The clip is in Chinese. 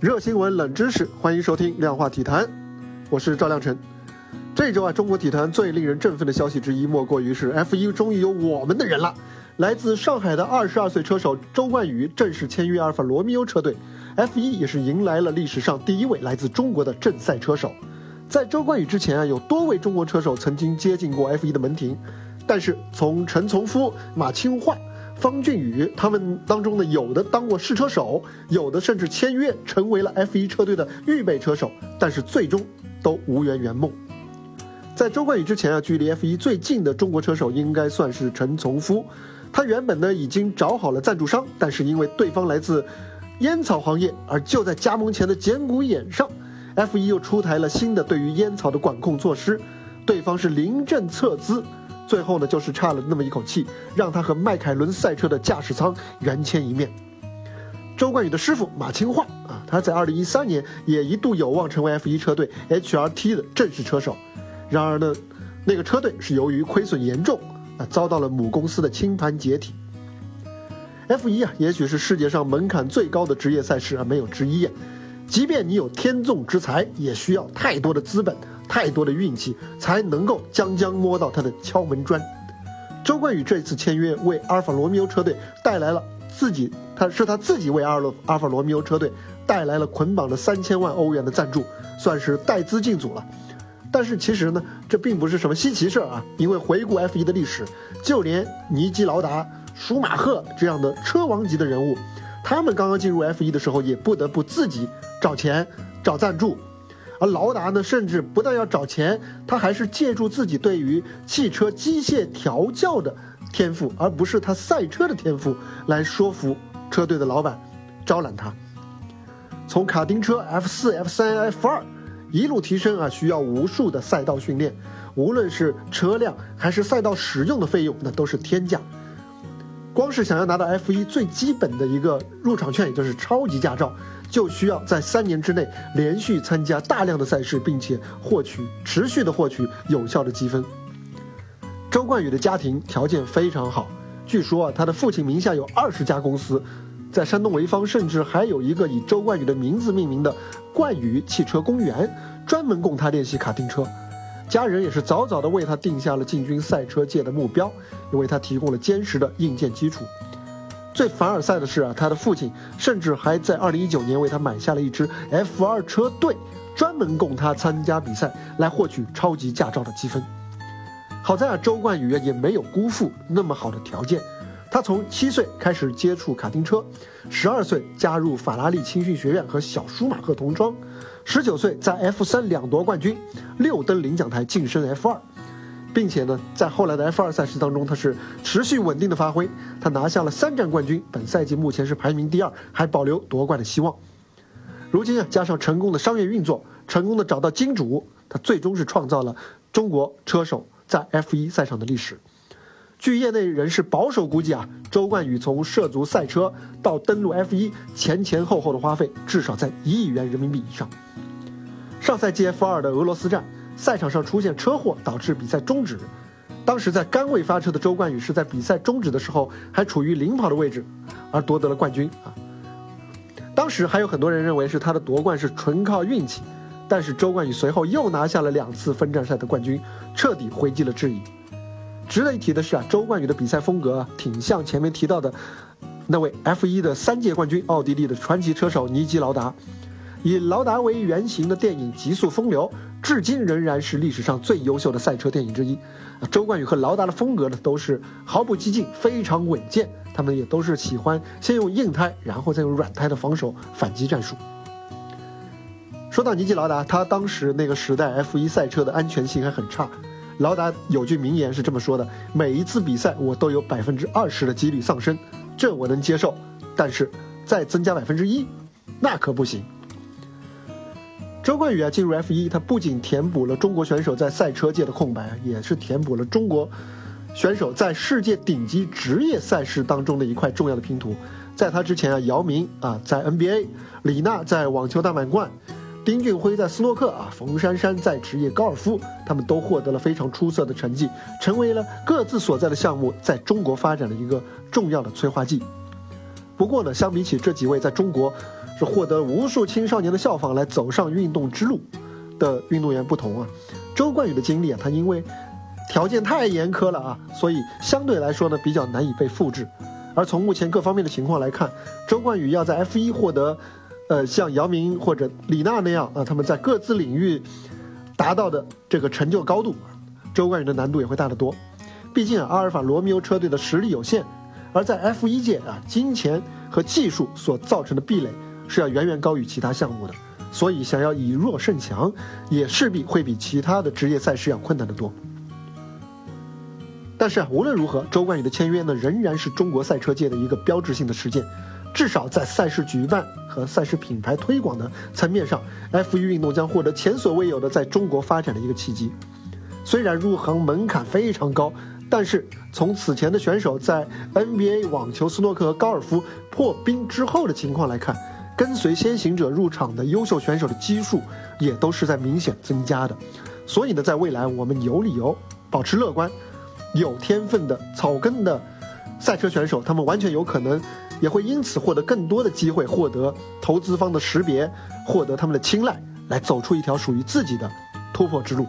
热新闻、冷知识，欢迎收听量化体坛，我是赵亮晨。这周啊，中国体坛最令人振奋的消息之一，莫过于是 F1 终于有我们的人了。来自上海的二十二岁车手周冠宇正式签约阿尔法罗密欧车队，F1 也是迎来了历史上第一位来自中国的正赛车手。在周冠宇之前啊，有多位中国车手曾经接近过 F1 的门庭，但是从陈从夫、马清焕。方俊宇他们当中呢，有的当过试车手，有的甚至签约成为了 F1 车队的预备车手，但是最终都无缘圆梦。在周冠宇之前啊，距离 F1 最近的中国车手应该算是陈从夫。他原本呢已经找好了赞助商，但是因为对方来自烟草行业，而就在加盟前的节骨眼上，F1 又出台了新的对于烟草的管控措施，对方是临阵撤资。最后呢，就是差了那么一口气，让他和迈凯伦赛车的驾驶舱缘牵一面。周冠宇的师傅马清化啊，他在2013年也一度有望成为 F1 车队 HRT 的正式车手，然而呢，那个车队是由于亏损严重啊，遭到了母公司的清盘解体。F1 啊，也许是世界上门槛最高的职业赛事啊，没有之一。即便你有天纵之才，也需要太多的资本。太多的运气才能够将将摸到他的敲门砖。周冠宇这次签约为阿尔法罗密欧车队带来了自己，他是他自己为阿尔阿尔法罗密欧车队带来了捆绑的三千万欧元的赞助，算是带资进组了。但是其实呢，这并不是什么稀奇事儿啊，因为回顾 F1 的历史，就连尼基劳达、舒马赫这样的车王级的人物，他们刚刚进入 F1 的时候，也不得不自己找钱、找赞助。而劳达呢，甚至不但要找钱，他还是借助自己对于汽车机械调教的天赋，而不是他赛车的天赋，来说服车队的老板招揽他。从卡丁车 F 四、F 三、F 二一路提升啊，需要无数的赛道训练，无论是车辆还是赛道使用的费用，那都是天价。光是想要拿到 F 一最基本的一个入场券，也就是超级驾照。就需要在三年之内连续参加大量的赛事，并且获取持续的获取有效的积分。周冠宇的家庭条件非常好，据说啊，他的父亲名下有二十家公司，在山东潍坊甚至还有一个以周冠宇的名字命名的冠宇汽车公园，专门供他练习卡丁车。家人也是早早的为他定下了进军赛车界的目标，也为他提供了坚实的硬件基础。最凡尔赛的是啊，他的父亲甚至还在2019年为他买下了一支 F2 车队，专门供他参加比赛来获取超级驾照的积分。好在啊，周冠宇也没有辜负那么好的条件，他从七岁开始接触卡丁车，十二岁加入法拉利青训学院和小舒马赫同窗，十九岁在 F3 两夺冠军，六登领奖台晋升 F2。并且呢，在后来的 F2 赛事当中，他是持续稳定的发挥，他拿下了三站冠军，本赛季目前是排名第二，还保留夺冠的希望。如今啊，加上成功的商业运作，成功的找到金主，他最终是创造了中国车手在 F1 赛场的历史。据业内人士保守估计啊，周冠宇从涉足赛车到登陆 F1 前前后后的花费至少在一亿元人民币以上。上赛季 F2 的俄罗斯站。赛场上出现车祸，导致比赛终止。当时在杆位发车的周冠宇是在比赛终止的时候还处于领跑的位置，而夺得了冠军啊。当时还有很多人认为是他的夺冠是纯靠运气，但是周冠宇随后又拿下了两次分站赛的冠军，彻底回击了质疑。值得一提的是啊，周冠宇的比赛风格挺像前面提到的那位 F1 的三届冠军奥地利的传奇车手尼基劳达。以劳达为原型的电影《极速风流》，至今仍然是历史上最优秀的赛车电影之一。啊，周冠宇和劳达的风格呢，都是毫不激进，非常稳健。他们也都是喜欢先用硬胎，然后再用软胎的防守反击战术。说到尼基劳达，他当时那个时代 F1 赛车的安全性还很差。劳达有句名言是这么说的：“每一次比赛我都有百分之二十的几率丧生，这我能接受，但是再增加百分之一，那可不行。”周冠宇啊，进入 F1，他不仅填补了中国选手在赛车界的空白，也是填补了中国选手在世界顶级职业赛事当中的一块重要的拼图。在他之前啊，姚明啊在 NBA，李娜在网球大满贯，丁俊晖在斯诺克啊，冯珊珊在职业高尔夫，他们都获得了非常出色的成绩，成为了各自所在的项目在中国发展的一个重要的催化剂。不过呢，相比起这几位在中国，是获得无数青少年的效仿来走上运动之路的运动员不同啊，周冠宇的经历啊，他因为条件太严苛了啊，所以相对来说呢比较难以被复制。而从目前各方面的情况来看，周冠宇要在 F 一获得，呃，像姚明或者李娜那样啊，他们在各自领域达到的这个成就高度，周冠宇的难度也会大得多。毕竟啊，阿尔法罗密欧车队的实力有限，而在 F 一界啊，金钱和技术所造成的壁垒是要远远高于其他项目的，所以想要以弱胜强，也势必会比其他的职业赛事要困难得多。但是啊，无论如何，周冠宇的签约呢，仍然是中国赛车界的一个标志性的事件，至少在赛事举办和赛事品牌推广的层面上，F1 运动将获得前所未有的在中国发展的一个契机。虽然入行门槛非常高，但是从此前的选手在 NBA、网球、斯诺克和高尔夫破冰之后的情况来看，跟随先行者入场的优秀选手的基数也都是在明显增加的。所以呢，在未来我们有理由保持乐观。有天分的草根的赛车选手，他们完全有可能也会因此获得更多的机会，获得投资方的识别，获得他们的青睐，来走出一条属于自己的突破之路。